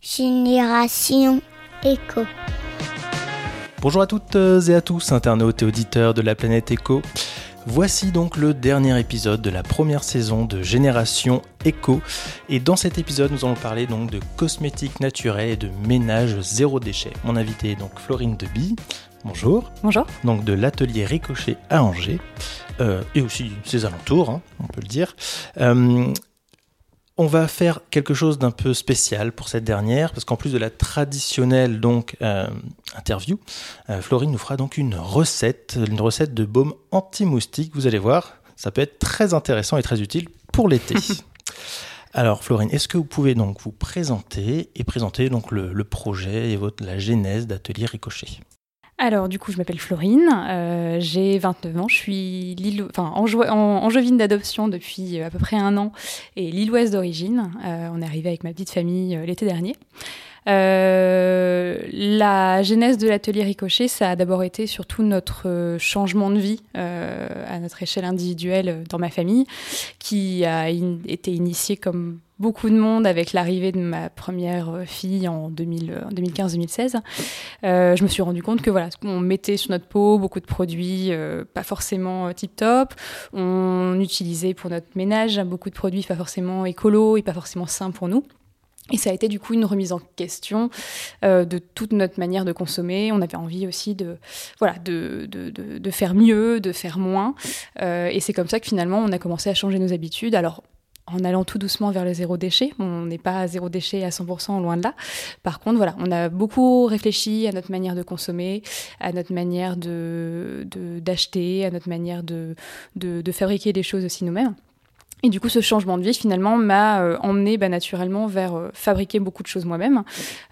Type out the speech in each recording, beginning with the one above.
Génération Éco. Bonjour à toutes et à tous, internautes et auditeurs de la planète Éco. Voici donc le dernier épisode de la première saison de Génération Éco. Et dans cet épisode, nous allons parler donc de cosmétiques naturels et de ménage zéro déchet. Mon invité est donc Florine Deby. Bonjour. Bonjour. Donc de l'atelier Ricochet à Angers. Euh, et aussi ses alentours, hein, on peut le dire. Euh, on va faire quelque chose d'un peu spécial pour cette dernière, parce qu'en plus de la traditionnelle donc euh, interview, euh, Florine nous fera donc une recette, une recette de baume anti-moustique. Vous allez voir, ça peut être très intéressant et très utile pour l'été. Alors Florine, est-ce que vous pouvez donc vous présenter et présenter donc le, le projet et votre, la genèse d'Atelier Ricochet? Alors, du coup, je m'appelle Florine, euh, j'ai 29 ans, je suis enfin, angevine d'adoption depuis euh, à peu près un an et lilloise d'origine. Euh, on est arrivé avec ma petite famille euh, l'été dernier. La genèse de l'atelier Ricochet, ça a d'abord été surtout notre changement de vie à notre échelle individuelle dans ma famille, qui a été initié comme beaucoup de monde avec l'arrivée de ma première fille en 2015-2016. Euh, je me suis rendu compte que voilà, on mettait sur notre peau beaucoup de produits euh, pas forcément tip top. On utilisait pour notre ménage beaucoup de produits pas forcément écolo et pas forcément sains pour nous. Et ça a été du coup une remise en question euh, de toute notre manière de consommer. On avait envie aussi de, voilà, de, de, de, faire mieux, de faire moins. Euh, et c'est comme ça que finalement on a commencé à changer nos habitudes. Alors en allant tout doucement vers le zéro déchet. On n'est pas à zéro déchet à 100%, loin de là. Par contre, voilà, on a beaucoup réfléchi à notre manière de consommer, à notre manière de d'acheter, à notre manière de, de, de fabriquer des choses aussi nous-mêmes. Et du coup, ce changement de vie, finalement, m'a euh, emmené bah, naturellement vers euh, fabriquer beaucoup de choses moi-même.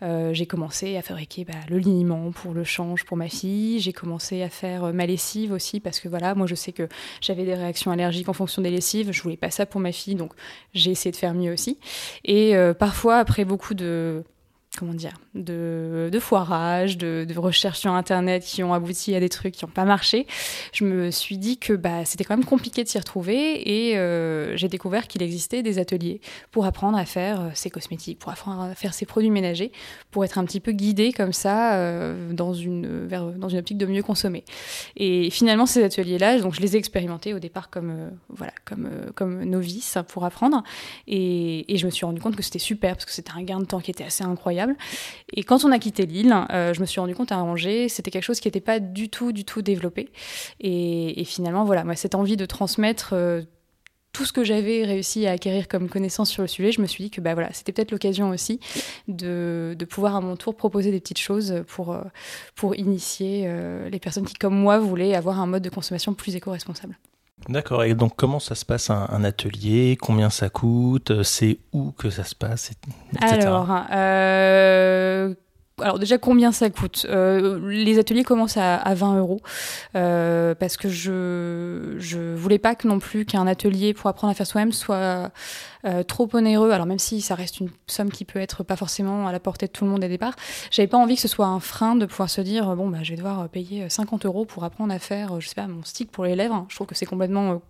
Euh, j'ai commencé à fabriquer bah, le liniment pour le change pour ma fille. J'ai commencé à faire ma lessive aussi parce que voilà, moi je sais que j'avais des réactions allergiques en fonction des lessives. Je voulais pas ça pour ma fille, donc j'ai essayé de faire mieux aussi. Et parfois, après beaucoup de comment dire, de, de foirage, de, de recherches sur Internet qui ont abouti à des trucs qui n'ont pas marché, je me suis dit que bah, c'était quand même compliqué de s'y retrouver et euh, j'ai découvert qu'il existait des ateliers pour apprendre à faire euh, ses cosmétiques, pour apprendre à faire ses produits ménagers, pour être un petit peu guidé comme ça euh, dans, une, vers, dans une optique de mieux consommer. Et finalement, ces ateliers-là, je les ai expérimentés au départ comme, euh, voilà, comme, euh, comme novice pour apprendre et, et je me suis rendu compte que c'était super parce que c'était un gain de temps qui était assez incroyable. Et quand on a quitté l'île, euh, je me suis rendu compte à Angers, c'était quelque chose qui n'était pas du tout, du tout développé. Et, finalement, voilà, moi, cette envie de transmettre euh, tout ce que j'avais réussi à acquérir comme connaissance sur le sujet, je me suis dit que bah, voilà, c'était peut-être l'occasion aussi de, de, pouvoir à mon tour proposer des petites choses pour, euh, pour initier les personnes qui, comme moi, voulaient avoir un mode de consommation plus éco-responsable. D'accord. Et donc, comment ça se passe un, atelier Combien ça coûte C'est où que ça se passe etc. Alors, euh, alors déjà combien ça coûte? Euh, Les ateliers commencent à, à 20 euros euh, parce que je je voulais pas que non plus qu'un atelier pour apprendre à faire soi-même soit euh, trop onéreux. Alors même si ça reste une somme qui peut être pas forcément à la portée de tout le monde au départ, j'avais pas envie que ce soit un frein de pouvoir se dire bon bah je vais devoir payer 50 euros pour apprendre à faire je sais pas mon stick pour les lèvres. Je trouve que c'est complètement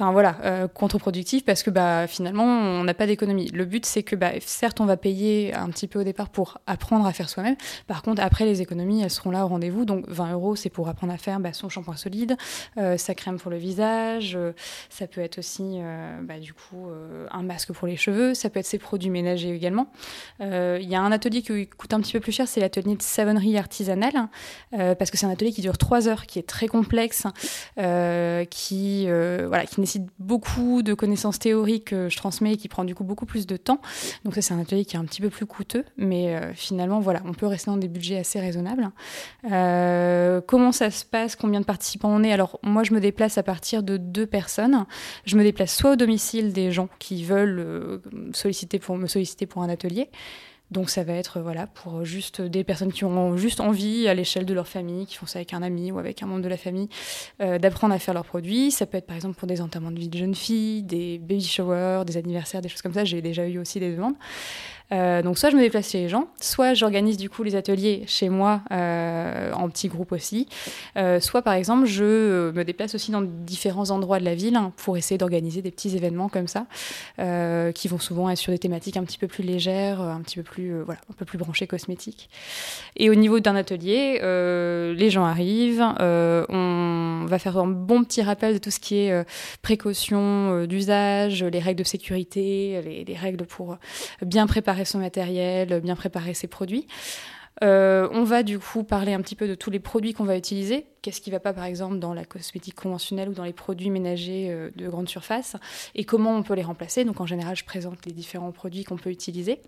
enfin voilà, euh, contre-productif parce que bah finalement on n'a pas d'économie. Le but c'est que bah certes on va payer un petit peu au départ pour apprendre à faire soi-même. Par contre après les économies elles seront là au rendez-vous. Donc 20 euros c'est pour apprendre à faire bah, son shampoing solide, euh, sa crème pour le visage, euh, ça peut être aussi euh, du coup un masque pour les cheveux, ça peut être ses produits ménagers également. Il y a un atelier qui coûte un petit peu plus cher, c'est l'atelier de savonnerie artisanale parce que c'est un atelier qui dure trois heures, qui est très complexe, qui voilà qui nécessite beaucoup de connaissances théoriques que je transmets et qui prend du coup beaucoup plus de temps. Donc ça c'est un atelier qui est un petit peu plus coûteux, mais euh, finalement voilà, on peut rester dans des budgets assez raisonnables. Euh, comment ça se passe? Combien de participants on est? Alors moi je me déplace à partir de deux personnes. Je me déplace soit au domicile des gens qui veulent euh, solliciter pour me solliciter pour un atelier. Donc ça va être voilà pour juste des personnes qui ont juste envie à l'échelle de leur famille, qui font ça avec un ami ou avec un membre de la famille, euh, d'apprendre à faire leurs produits. Ça peut être par exemple pour des enterrements de vie de jeunes filles, des baby showers, des anniversaires, des choses comme ça. J'ai déjà eu aussi des demandes. Donc soit je me déplace chez les gens, soit j'organise du coup les ateliers chez moi en petits groupes aussi, soit par exemple je me déplace aussi dans différents endroits de la ville hein, pour essayer d'organiser des petits événements comme ça, qui vont souvent être sur des thématiques un petit peu plus légères, un petit peu plus voilà, un peu plus branchées cosmétiques. Et au niveau d'un atelier, les gens arrivent, on va faire un bon petit rappel de tout ce qui est précautions d'usage, les règles de sécurité, les, règles pour bien préparer son matériel, bien préparer ses produits. Euh, on va du coup parler un petit peu de tous les produits qu'on va utiliser. Qu'est-ce qui ne va pas, par exemple, dans la cosmétique conventionnelle ou dans les produits ménagers euh, de grande surface et comment on peut les remplacer. Donc, en général, je présente les différents produits qu'on peut utiliser.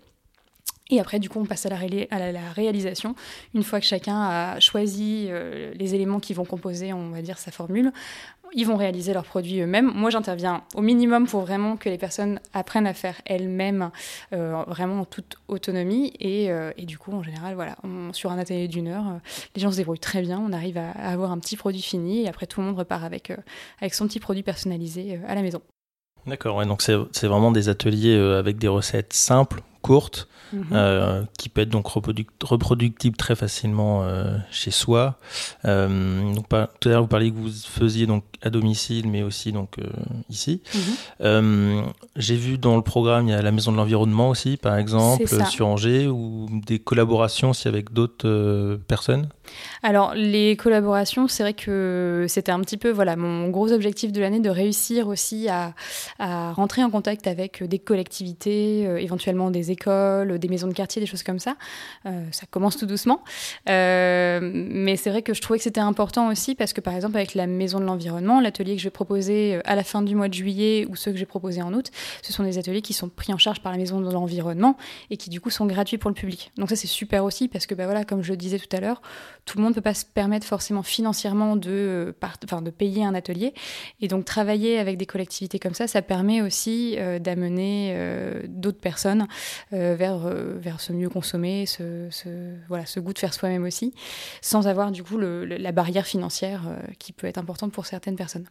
Et après, du coup, on passe à la, réalisation. Une fois que chacun a choisi euh, les éléments qui vont composer, on va dire, sa formule, ils vont réaliser leurs produits eux-mêmes. Moi, j'interviens au minimum pour vraiment que les personnes apprennent à faire elles-mêmes, euh, vraiment en toute autonomie. Et, euh, et, du coup, en général, voilà, sur un atelier d'une heure, euh, les gens se débrouillent très bien. On arrive à, avoir un petit produit fini et après, tout le monde repart avec, avec son petit produit personnalisé à la maison. D'accord, ouais, donc c'est vraiment des ateliers avec des recettes simples, courtes, Mhm. Euh, qui peut être donc reproductible très facilement euh, chez soi. Euh, donc, tout à l'heure, vous parliez que vous faisiez donc à domicile, mais aussi donc ici. Mhm. J'ai vu dans le programme, il y a la Maison de l'Environnement aussi, par exemple, sur Angers, ou des collaborations aussi avec d'autres personnes? Alors, les collaborations, c'est vrai que c'était un petit peu voilà, mon gros objectif de l'année de réussir aussi à, rentrer en contact avec des collectivités, euh, éventuellement des écoles, des maisons de quartier, des choses comme ça. Euh, ça commence tout doucement. Euh, mais c'est vrai que je trouvais que c'était important aussi parce que, par exemple, avec la maison de l'environnement, l'atelier que je vais proposer à la fin du mois de juillet ou ceux que j'ai proposés en août, ce sont des ateliers qui sont pris en charge par la maison de l'environnement et qui, du coup, sont gratuits pour le public. Donc, ça, c'est super aussi parce que, bah, voilà, comme je le disais tout à l'heure, tout le monde ne peut pas se permettre forcément financièrement de, enfin, de payer un atelier. Et donc travailler avec des collectivités comme ça, ça permet aussi euh, d'amener euh, d'autres personnes euh, vers, vers ce mieux consommer, ce, voilà, ce goût de faire soi-même aussi, sans avoir du coup la barrière financière qui peut être importante pour certaines personnes.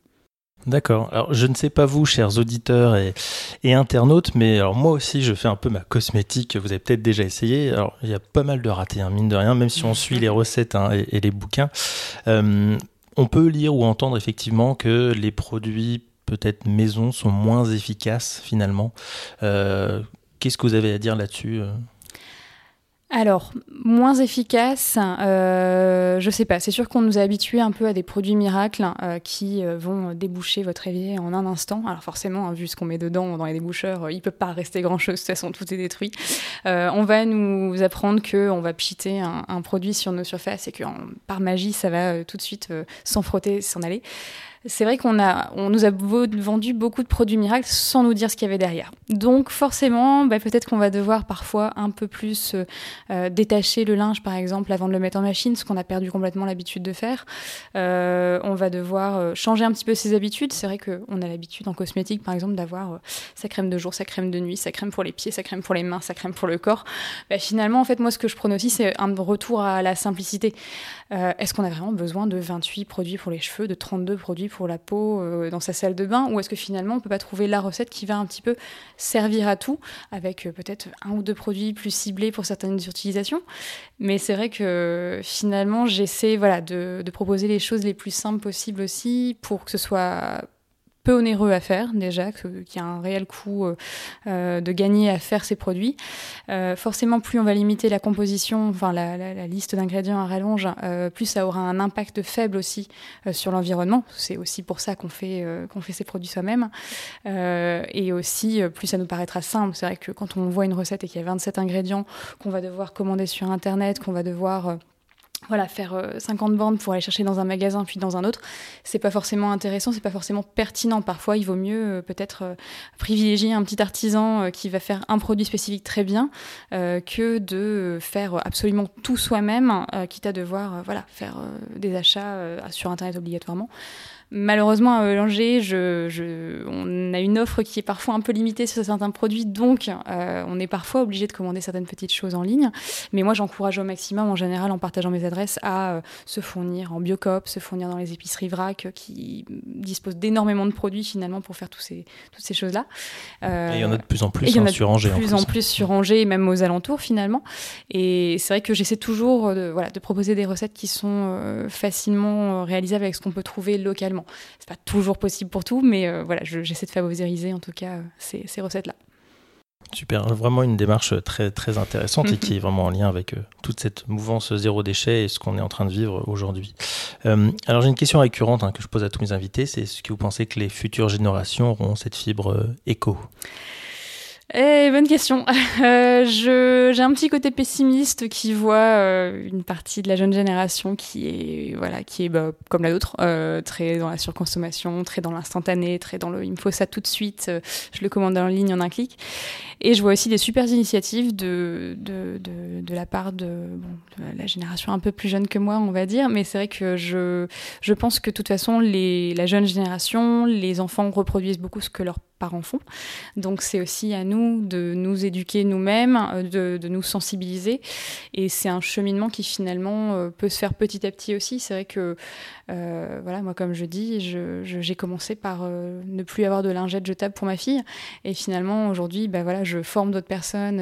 D'accord. Alors, je ne sais pas vous, chers auditeurs et, internautes, mais alors moi aussi, je fais un peu ma cosmétique. Vous avez peut-être déjà essayé. Alors, il y a pas mal de ratés, hein, mine de rien, même si on suit les recettes hein, et, les bouquins. Euh, on peut lire ou entendre effectivement que les produits peut-être maison sont moins efficaces finalement. Euh, qu'est-ce que vous avez à dire là-dessus euh alors, moins efficace, euh, je sais pas. C'est sûr qu'on nous a habitués un peu à des produits miracles euh, qui euh, vont déboucher votre évier en un instant. Alors forcément, hein, vu ce qu'on met dedans dans les déboucheurs, il peut pas rester grand-chose. De toute façon, tout est détruit. on va nous apprendre que on va pchiter un, un, produit sur nos surfaces et que par magie, ça va tout de suite s'en frotter, s'en aller c'est vrai qu'on a, on nous a vendu beaucoup de produits miracles sans nous dire ce qu'il y avait derrière. Donc forcément, bah, peut-être qu'on va devoir parfois un peu plus euh, euh, détacher le linge, par exemple, avant de le mettre en machine, ce qu'on a perdu complètement l'habitude de faire. Euh, on va devoir changer un petit peu ses habitudes. C'est vrai qu'on a l'habitude en cosmétique, par exemple, d'avoir sa crème de jour, sa crème de nuit, sa crème pour les pieds, sa crème pour les mains, sa crème pour le corps. Bah, finalement, en fait, moi, ce que je prône aussi, c'est un retour à la simplicité. Est-ce qu'on a vraiment besoin de 28 produits pour les cheveux, de 32 produits pour la peau euh, dans sa salle de bain? Ou est-ce que finalement on peut pas trouver la recette qui va un petit peu servir à tout, avec euh, peut-être un ou deux produits plus ciblés pour certaines utilisations? Mais c'est vrai que finalement j'essaie voilà, de proposer les choses les plus simples possibles aussi pour que ce soit peu onéreux à faire déjà, qu'il y a un réel coût euh, euh, de gagner à faire ces produits. Euh, forcément, plus on va limiter la composition, enfin la, la, liste d'ingrédients à rallonge, plus ça aura un impact faible aussi sur l'environnement. C'est aussi pour ça qu'on fait, qu'on fait ces produits soi-même. et aussi, plus ça nous paraîtra simple. C'est vrai que quand on voit une recette et qu'il y a 27 ingrédients qu'on va devoir commander sur Internet, qu'on va devoir voilà, faire 50 euh, bornes pour aller chercher dans un magasin puis dans un autre, c'est pas forcément intéressant, c'est pas forcément pertinent. Parfois, il vaut mieux euh, peut-être euh, privilégier un petit artisan qui va faire un produit spécifique très bien que de faire absolument tout soi-même, quitte à devoir voilà, faire des achats sur Internet obligatoirement. Malheureusement, à Olanger, je, on a une offre qui est parfois un peu limitée sur certains produits, donc euh, on est parfois obligé de commander certaines petites choses en ligne. Mais moi, j'encourage au maximum, en général, en partageant mes adresses, à euh, se fournir en Biocop, se fournir dans les épiceries vrac, qui disposent d'énormément de produits finalement pour faire tous ces, toutes ces choses-là. et il y en a de plus en plus hein, sur Angers. De plus en plus, sur Angers et même aux alentours finalement. Et c'est vrai que j'essaie toujours de, voilà, de proposer des recettes qui sont euh, facilement réalisables avec ce qu'on peut trouver localement. C'est pas toujours possible pour tout, mais voilà, j'essaie de favoriser en tout cas ces, ces recettes-là. Super, vraiment une démarche très, très intéressante et qui est vraiment en lien avec euh, toute cette mouvance zéro déchet et ce qu'on est en train de vivre aujourd'hui. Euh, alors j'ai une question récurrente hein, que je pose à tous mes invités, c'est est-ce que vous pensez que les futures générations auront cette fibre euh, éco? Eh, bonne question. Euh, j'ai un petit côté pessimiste qui voit euh, une partie de la jeune génération qui est, voilà, qui est bah, comme la nôtre, euh, très dans la surconsommation, très dans l'instantané, très dans le il me faut ça tout de suite, je le commande en ligne en un clic. Et je vois aussi des super initiatives de, de, de, de la part de, bon, de, la génération un peu plus jeune que moi, on va dire. Mais c'est vrai que je, je pense que de toute façon, les, la jeune génération, les enfants reproduisent beaucoup ce que leurs parents font. Donc c'est aussi à nous de nous éduquer nous-mêmes, euh, de, nous sensibiliser. Et c'est un cheminement qui finalement euh, peut se faire petit à petit aussi. C'est vrai que, euh, voilà, moi comme je dis, j'ai commencé par ne plus avoir de lingettes jetables pour ma fille. Et finalement aujourd'hui, bah, voilà, je forme d'autres personnes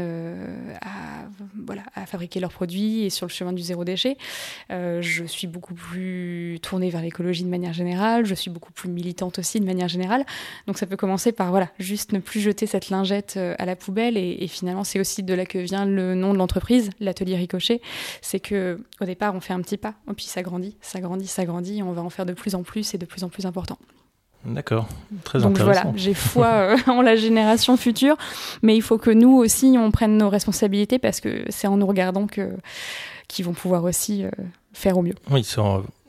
à, voilà, à fabriquer leurs produits et sur le chemin du zéro déchet. Je suis beaucoup plus tournée vers l'écologie de manière générale. Je suis beaucoup plus militante aussi de manière générale. Donc ça peut commencer par voilà, juste ne plus jeter cette lingette euh, à la poubelle. Et, finalement, c'est aussi de là que vient le nom de l'entreprise, l'atelier Ricochet. C'est que au départ, on fait un petit pas, et puis ça grandit, ça grandit, ça grandit, et on va en faire de plus en plus et de plus en plus important. D'accord, très Donc intéressant. voilà, j'ai foi euh, en la génération future, mais il faut que nous aussi on prenne nos responsabilités parce que c'est en nous regardant que qu'ils vont pouvoir aussi euh, faire au mieux. Oui,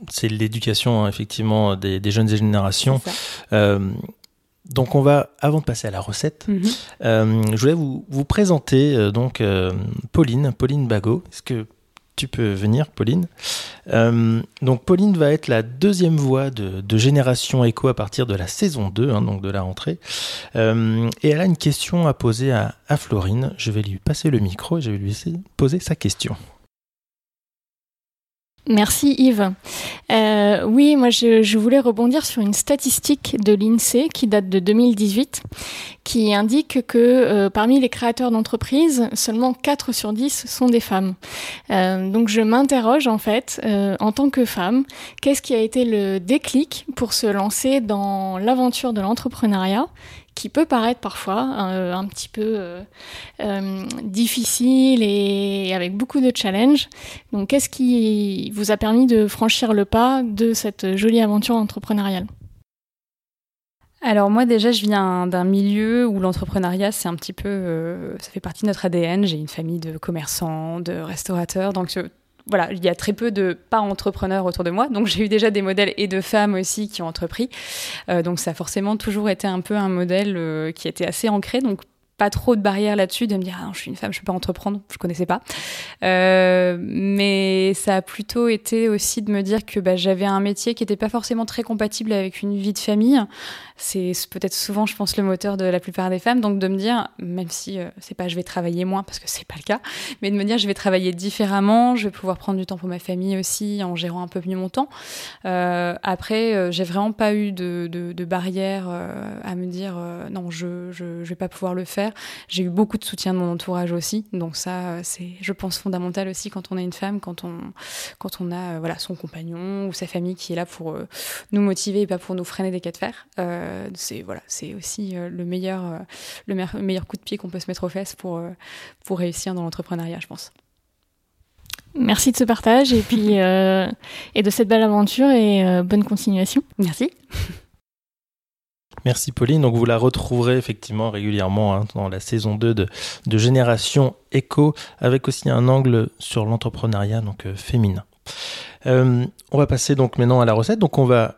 c'est l'éducation hein, effectivement des, des, jeunes générations. Donc on va, avant de passer à la recette, mm -hmm. euh, je voulais vous, vous présenter euh, donc euh, Pauline, Pauline Bagot. Est-ce que tu peux venir, Pauline? Donc Pauline va être la deuxième voix de, de, Génération Echo à partir de la saison 2, hein, donc de la rentrée. et elle a une question à poser à, à Florine. Je vais lui passer le micro et je vais lui poser sa question. Merci Yves. Euh, oui, moi je, voulais rebondir sur une statistique de l'INSEE qui date de 2018 qui indique que euh, parmi les créateurs d'entreprises, seulement 4 sur 10 sont des femmes. Euh, donc je m'interroge en fait, en tant que femme, qu'est-ce qui a été le déclic pour se lancer dans l'aventure de l'entrepreneuriat qui peut paraître parfois euh, un petit peu euh, euh, difficile et avec beaucoup de challenges. Donc, qu'est-ce qui vous a permis de franchir le pas de cette jolie aventure entrepreneuriale? Alors moi déjà je viens d'un milieu où l'entrepreneuriat c'est un petit peu ça fait partie de notre ADN. J'ai une famille de commerçants, de restaurateurs, donc voilà, il y a très peu de pas entrepreneurs autour de moi. Donc j'ai eu déjà des modèles et de femmes aussi qui ont entrepris. Euh, donc ça a forcément toujours été un peu un modèle euh, qui était assez ancré. Donc pas trop de barrières là-dessus, de me dire ah non, je suis une femme, je peux pas entreprendre, je connaissais pas. Euh, mais ça a plutôt été aussi de me dire que bah, j'avais un métier qui n'était pas forcément très compatible avec une vie de famille. C'est peut-être souvent, je pense, le moteur de la plupart des femmes. Donc de me dire, même si euh, c'est pas je vais travailler moins parce que c'est pas le cas, mais de me dire je vais travailler différemment, je vais pouvoir prendre du temps pour ma famille aussi en gérant un peu mieux mon temps. Euh, après, j'ai vraiment pas eu de, de, barrière à me dire non, je, je, je vais pas pouvoir le faire. J'ai eu beaucoup de soutien de mon entourage aussi, donc ça, c'est, je pense, fondamental aussi quand on est une femme, quand on, quand on a voilà son compagnon ou sa famille qui est là pour nous motiver et pas pour nous freiner des cas de fer. c'est voilà, c'est aussi le meilleur, le meilleur, meilleur coup de pied qu'on peut se mettre aux fesses pour pour réussir dans l'entrepreneuriat, je pense. Merci de ce partage et puis euh, et de cette belle aventure et euh, bonne continuation. Merci. Merci Pauline. Donc vous la retrouverez effectivement régulièrement hein, dans la saison 2 de, de Génération Echo avec aussi un angle sur l'entrepreneuriat donc euh, féminin. Euh, on va passer donc maintenant à la recette. Donc on va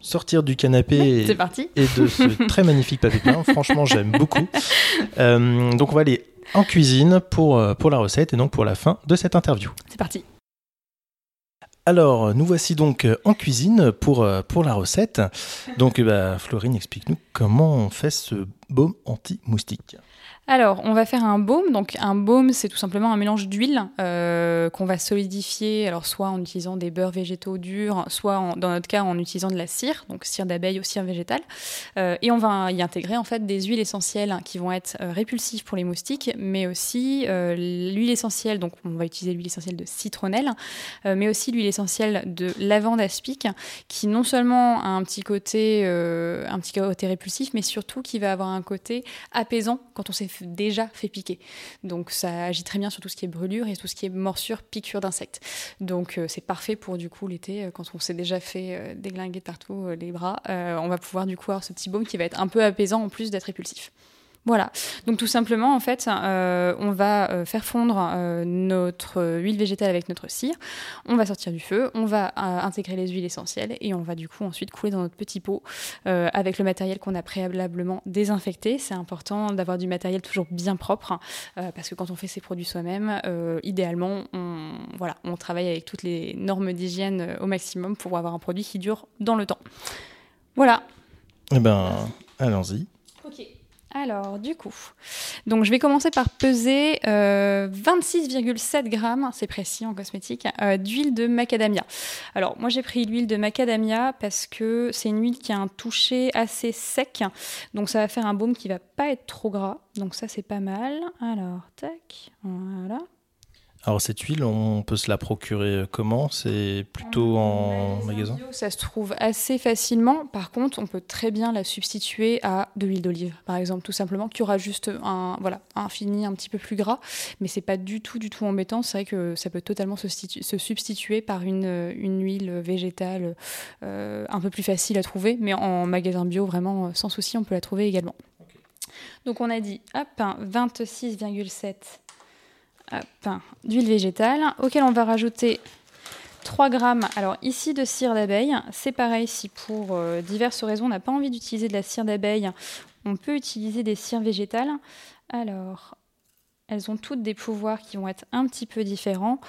sortir du canapé et, et, de ce très magnifique papier peint. Franchement, j'aime beaucoup. Euh, donc on va aller en cuisine pour, pour la recette et donc pour la fin de cette interview. C'est parti. Alors, nous voici donc en cuisine pour, pour la recette. Donc, bah, Florine, explique-nous comment on fait ce baume anti-moustique. Alors, on va faire un baume. Donc, un baume, c'est tout simplement un mélange d'huile euh, qu'on va solidifier, alors soit en utilisant des beurres végétaux durs, soit dans notre cas en utilisant de la cire, donc cire d'abeille ou cire végétale. Euh, et on va y intégrer en fait des huiles essentielles qui vont être euh, répulsives pour les moustiques, mais aussi l'huile essentielle. Donc, on va utiliser l'huile essentielle de citronnelle, mais aussi l'huile essentielle de lavande aspic, qui non seulement a un petit côté, un petit côté répulsif, mais surtout qui va avoir un côté apaisant quand on s'est déjà fait piquer. Donc ça agit très bien sur tout ce qui est brûlure et tout ce qui est morsure, piqûre d'insectes. Donc euh, c'est parfait pour du coup l'été, euh, quand on s'est déjà fait euh, déglinguer partout les bras, on va pouvoir du coup avoir ce petit baume qui va être un peu apaisant en plus d'être répulsif. Voilà. Donc tout simplement, en fait, euh, on va euh, faire fondre euh, notre huile végétale avec notre cire. On va sortir du feu, on va intégrer les huiles essentielles et on va du coup ensuite couler dans notre petit pot avec le matériel qu'on a préalablement désinfecté. C'est important d'avoir du matériel toujours bien propre parce que quand on fait ses produits soi-même, idéalement, on, voilà, on travaille avec toutes les normes d'hygiène au maximum pour avoir un produit qui dure dans le temps. Voilà. Eh ben, allons-y. Alors, du coup, donc je vais commencer par peser 26,7 euh, grammes, c'est précis en cosmétique, euh, d'huile de macadamia. Alors, moi j'ai pris l'huile de macadamia parce que c'est une huile qui a un toucher assez sec, donc ça va faire un baume qui va pas être trop gras, donc ça c'est pas mal. Alors, tac, voilà. Alors cette huile, on peut se la procurer comment? C'est plutôt en, magasin? Ça se trouve assez facilement. Par contre, on peut très bien la substituer à de l'huile d'olive, par exemple, tout simplement, qui aura juste un, voilà, un fini un petit peu plus gras. Mais c'est pas du tout, du tout embêtant. C'est vrai que ça peut totalement se, substituer par une, une huile végétale euh, un peu plus facile à trouver. Mais en magasin bio, vraiment, sans souci, on peut la trouver également. Donc on a dit, hop, 26,7 d'huile végétale, auquel on va rajouter 3 grammes. Alors ici de cire d'abeille, c'est pareil si pour euh, diverses raisons on n'a pas envie d'utiliser de la cire d'abeille, on peut utiliser des cires végétales. Alors elles ont toutes des pouvoirs qui vont être un petit peu différents.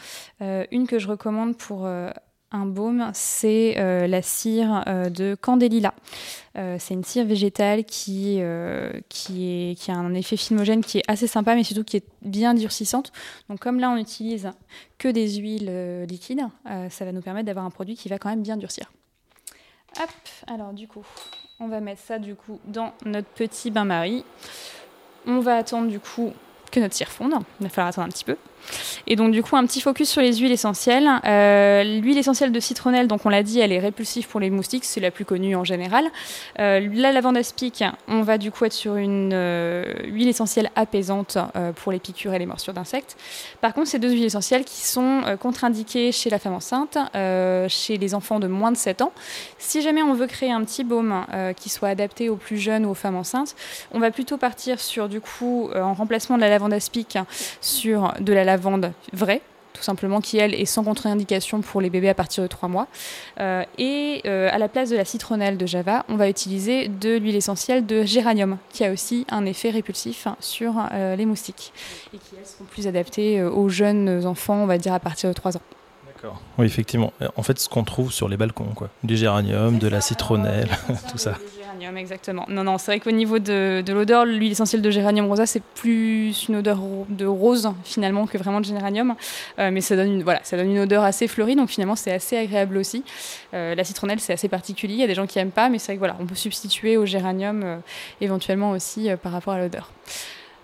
Euh, une que je recommande pour euh, un baume, c'est euh, la cire euh, de Candélila. Euh, c'est une cire végétale qui a un effet filmogène qui est assez sympa, mais surtout qui est bien durcissante. Donc comme là, on n'utilise que des huiles liquides, ça va nous permettre d'avoir un produit qui va quand même bien durcir. Hop, alors du coup, on va mettre ça du coup dans notre petit bain-marie. On va attendre du coup que notre cire fonde. Il va falloir attendre un petit peu. Et donc du coup un petit focus sur les huiles essentielles. Euh, l'huile essentielle de citronnelle, donc on l'a dit, elle est répulsive pour les moustiques, c'est la plus connue en général. Euh, la lavande aspic, on va du coup être sur une euh, huile essentielle apaisante pour les piqûres et les morsures d'insectes. Par contre, ces deux huiles essentielles qui sont contre-indiquées chez la femme enceinte, chez les enfants de moins de 7 ans. Si jamais on veut créer un petit baume qui soit adapté aux plus jeunes ou aux femmes enceintes, on va plutôt partir sur du coup en remplacement de la lavande aspic sur de la lavande lavande vraie, tout simplement, qui elle est sans contre-indication pour les bébés à partir de 3 mois. Euh, et euh, à la place de la citronnelle de Java, on va utiliser de l'huile essentielle de géranium, qui a aussi un effet répulsif sur euh, les moustiques et qui elles sont plus adaptées aux jeunes enfants, on va dire à partir de 3 ans. D'accord. Oui, effectivement. En fait, ce qu'on trouve sur les balcons, quoi. Du géranium, de la citronnelle, tout ça exactement. Non, non, c'est vrai qu'au niveau de, l'odeur, l'huile essentielle de géranium rosa, c'est plus une odeur de rose finalement que vraiment de géranium. Euh, mais ça donne, une, voilà, ça donne une odeur assez fleurie, donc finalement c'est assez agréable aussi. Euh, la citronnelle, c'est assez particulier. Il y a des gens qui n'aiment pas, mais c'est vrai que voilà, on peut substituer au géranium euh, éventuellement aussi par rapport à l'odeur.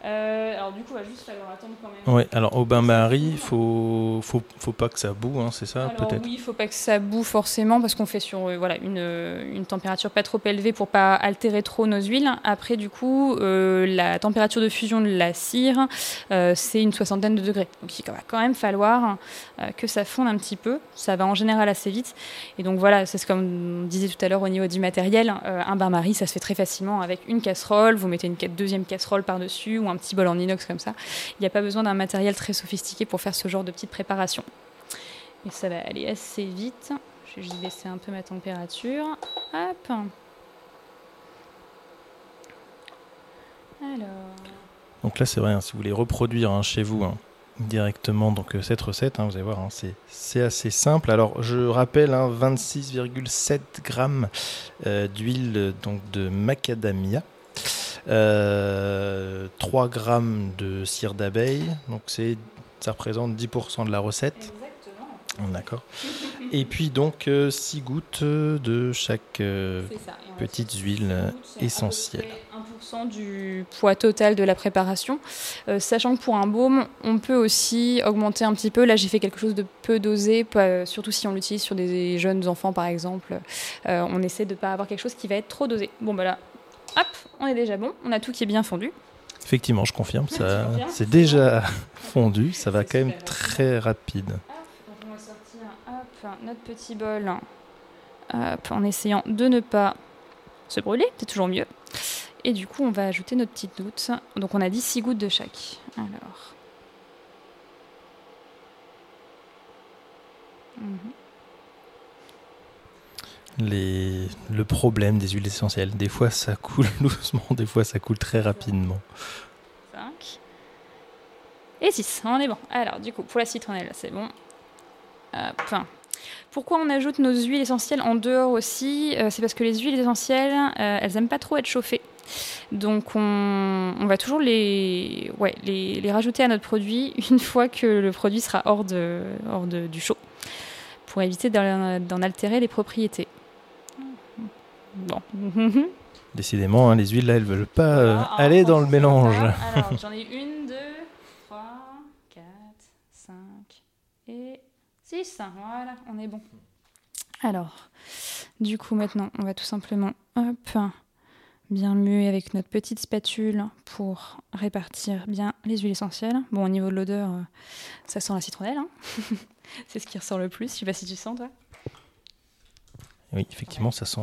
Euh, alors du coup, va juste falloir attendre quand même. Ouais, alors au bain-marie, il faut, faut, faut pas que ça boue, hein, c'est ça peut-être Oui, il faut pas que ça boue forcément parce qu'on fait sur euh, voilà, une, une, température pas trop élevée pour pas altérer trop nos huiles. Après, du coup, euh, la température de fusion de la cire, c'est une soixantaine de degrés. Donc il va quand même falloir que ça fonde un petit peu. Ça va en général assez vite. Et donc voilà, c'est comme on disait tout à l'heure au niveau du matériel. un bain-marie, ça se fait très facilement avec une casserole. Vous mettez une deuxième casserole par-dessus ou un petit bol en inox comme ça. Il n'y a pas besoin d'un matériel très sophistiqué pour faire ce genre de petite préparation. Et ça va aller assez vite. Je vais juste baisser un peu ma température. Hop. Alors. Donc là, c'est vrai, hein, si vous voulez reproduire hein, chez vous hein, directement donc euh, cette recette. vous allez voir, c'est- assez simple. Alors je rappelle hein, 26,7 grammes euh, d'huile donc de macadamia. Euh, 3 grammes de cire d'abeille, donc c'est ça représente 10% de la recette. D'accord. Et puis donc 6 gouttes euh, de chaque euh, petites huiles euh, essentielles. 1% du poids total de la préparation. Euh, sachant que pour un baume, on peut aussi augmenter un petit peu. Là, j'ai fait quelque chose de peu dosé, pas- surtout si on l'utilise sur des jeunes enfants, par exemple. Euh, on essaie de ne pas avoir quelque chose qui va être trop dosé. Bon, bah là, hop, on est déjà bon. On a tout qui est bien fondu. Effectivement, je confirme, ça confirmes c'est déjà fondu, ça va quand même très rapide. Hop, on va sortir hop, notre petit bol hop, en essayant de ne pas se brûler, c'est toujours mieux. Et du coup, on va ajouter notre petite goutte. Donc on a dit 6 gouttes de chaque. Alors. Mhm. Le problème des huiles essentielles, des fois ça coule doucement, des fois ça coule très rapidement. 5 et 6. On est bon. Alors, du coup, pour la citronnelle, c'est bon. Pourquoi on ajoute nos huiles essentielles en dehors aussi? Euh, C'est parce que les huiles essentielles, euh, elles aiment pas trop être chauffées. Donc, on, va toujours les, ouais, les, rajouter à notre produit une fois que le produit sera hors, de, hors de- du chaud, pour éviter d'en altérer les propriétés. Bon. Décidément, hein, les huiles là, elles veulent pas euh, Voilà, un aller dans le mélange. Alors, j'en ai une, deux, trois, quatre, cinq et six. Voilà, on est bon. Alors, du coup, maintenant, on va tout simplement, hop, bien muer avec notre petite spatule pour répartir bien les huiles essentielles. Bon, au niveau de l'odeur, euh, ça sent la citronnelle. hein. C'est ce qui ressort le plus. Je sais pas si tu sens, toi. Oui, effectivement, ça sent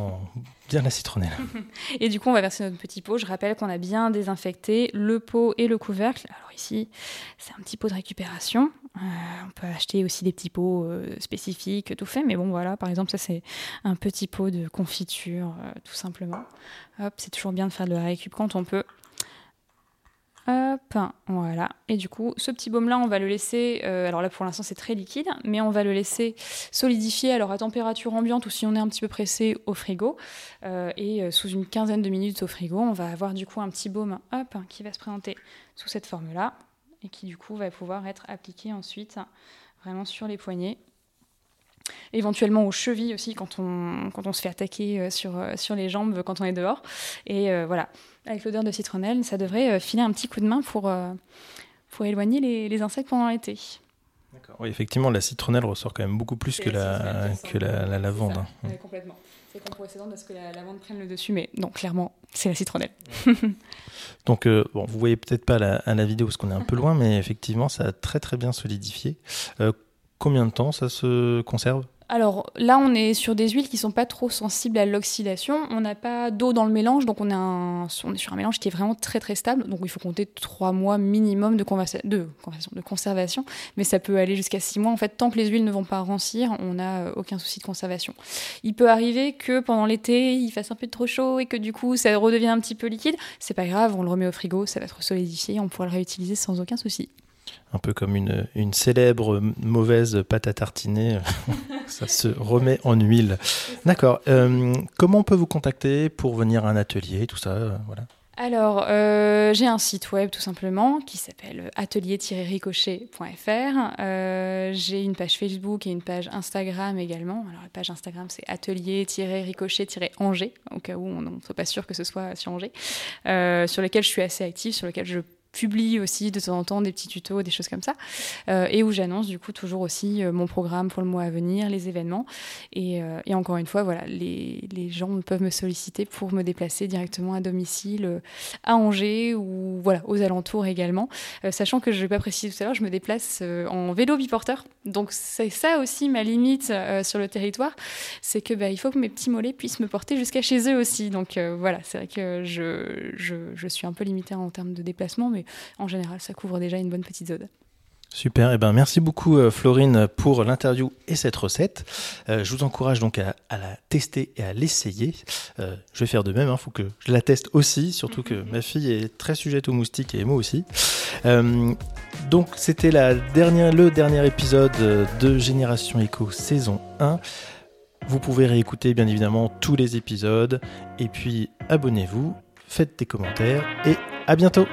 bien la citronnelle. Et du coup, on va verser notre petit pot. Je rappelle qu'on a bien désinfecté le pot et le couvercle. Alors ici, c'est un petit pot de récupération. Euh, on peut acheter aussi des petits pots euh, spécifiques, tout fait. Mais bon, voilà, par exemple, ça c'est un petit pot de confiture, euh, tout simplement. Hop, c'est toujours bien de faire de la récup quand on peut. Hop, voilà. Et du coup, ce petit baume-là, on va le laisser. euh, alors là, pour l'instant, c'est très liquide, mais on va le laisser solidifier alors à température ambiante ou si on est un petit peu pressé au frigo. Euh, et euh, sous une quinzaine de minutes au frigo, on va avoir du coup un petit baume hop, qui va se présenter sous cette forme-là et qui du coup va pouvoir être appliqué ensuite vraiment sur les poignets. Éventuellement aux chevilles aussi quand on, quand on se fait attaquer sur, sur les jambes quand on est dehors. Et voilà, avec l'odeur de citronnelle, ça devrait euh, filer un petit coup de main pour, euh, pour éloigner les, les insectes pendant l'été. Oui, effectivement, la citronnelle ressort quand même beaucoup plus que la, que la, la lavande. hein. complètement. C'est comme pour les parce que la lavande prenne le dessus, mais non, clairement, c'est la citronnelle. Donc, euh, bon, vous voyez peut-être pas la, à la vidéo parce qu'on est un peu loin, mais effectivement, ça a très très bien solidifié. Euh, combien de temps ça se conserve? Alors là, on est sur des huiles qui sont pas trop sensibles à l'oxydation. On n'a pas d'eau dans le mélange, donc on, est sur un mélange qui est vraiment très très stable. Donc il faut compter trois mois minimum de, conservation, mais ça peut aller jusqu'à six mois. En fait, tant que les huiles ne vont pas rancir, on n'a euh, aucun souci de conservation. Il peut arriver que pendant l'été, il fasse un peu trop chaud et que du coup, ça redevienne un petit peu liquide. C'est pas grave, on le remet au frigo, ça va être solidifié, on pourra le réutiliser sans aucun souci. Un peu comme une, une célèbre mauvaise pâte à tartiner, ça se remet en huile. D'accord. Euh, comment on peut vous contacter pour venir à un atelier, tout ça euh, voilà. Alors, euh, j'ai un site web tout simplement qui s'appelle atelier-ricochet.fr. Euh, j'ai une page Facebook et une page Instagram également. Alors, la page Instagram, c'est atelier-ricochet-angers, au cas où on ne soit pas sûr que ce soit sur Angers, euh, sur lequel je suis assez active, sur lequel je publie aussi de temps en temps des petits tutos, des choses comme ça, euh, et où j'annonce du coup toujours aussi euh, mon programme pour le mois à venir, les événements. Et, euh, et encore une fois, voilà, les, les gens peuvent me solliciter pour me déplacer directement à domicile à Angers ou voilà aux alentours également. Sachant que je ne vais pas préciser tout à l'heure, je me déplace en vélo biporteur. Donc c'est ça aussi ma limite sur le territoire, c'est que bah, il faut que mes petits mollets puissent me porter jusqu'à chez eux aussi. Donc voilà, c'est vrai que je, je, je suis un peu limitée en termes de déplacement, mais en général, ça couvre déjà une bonne petite zone. Super, et ben merci beaucoup euh, Florine pour l'interview et cette recette. Euh, je vous encourage donc à, à la tester et à l'essayer. Euh, je vais faire de même, il faut que je la teste aussi, surtout que ma fille est très sujette aux moustiques et moi aussi. donc c'était la dernière, le dernier épisode de Génération Echo saison 1. Vous pouvez réécouter bien évidemment tous les épisodes et puis abonnez-vous, faites des commentaires et à bientôt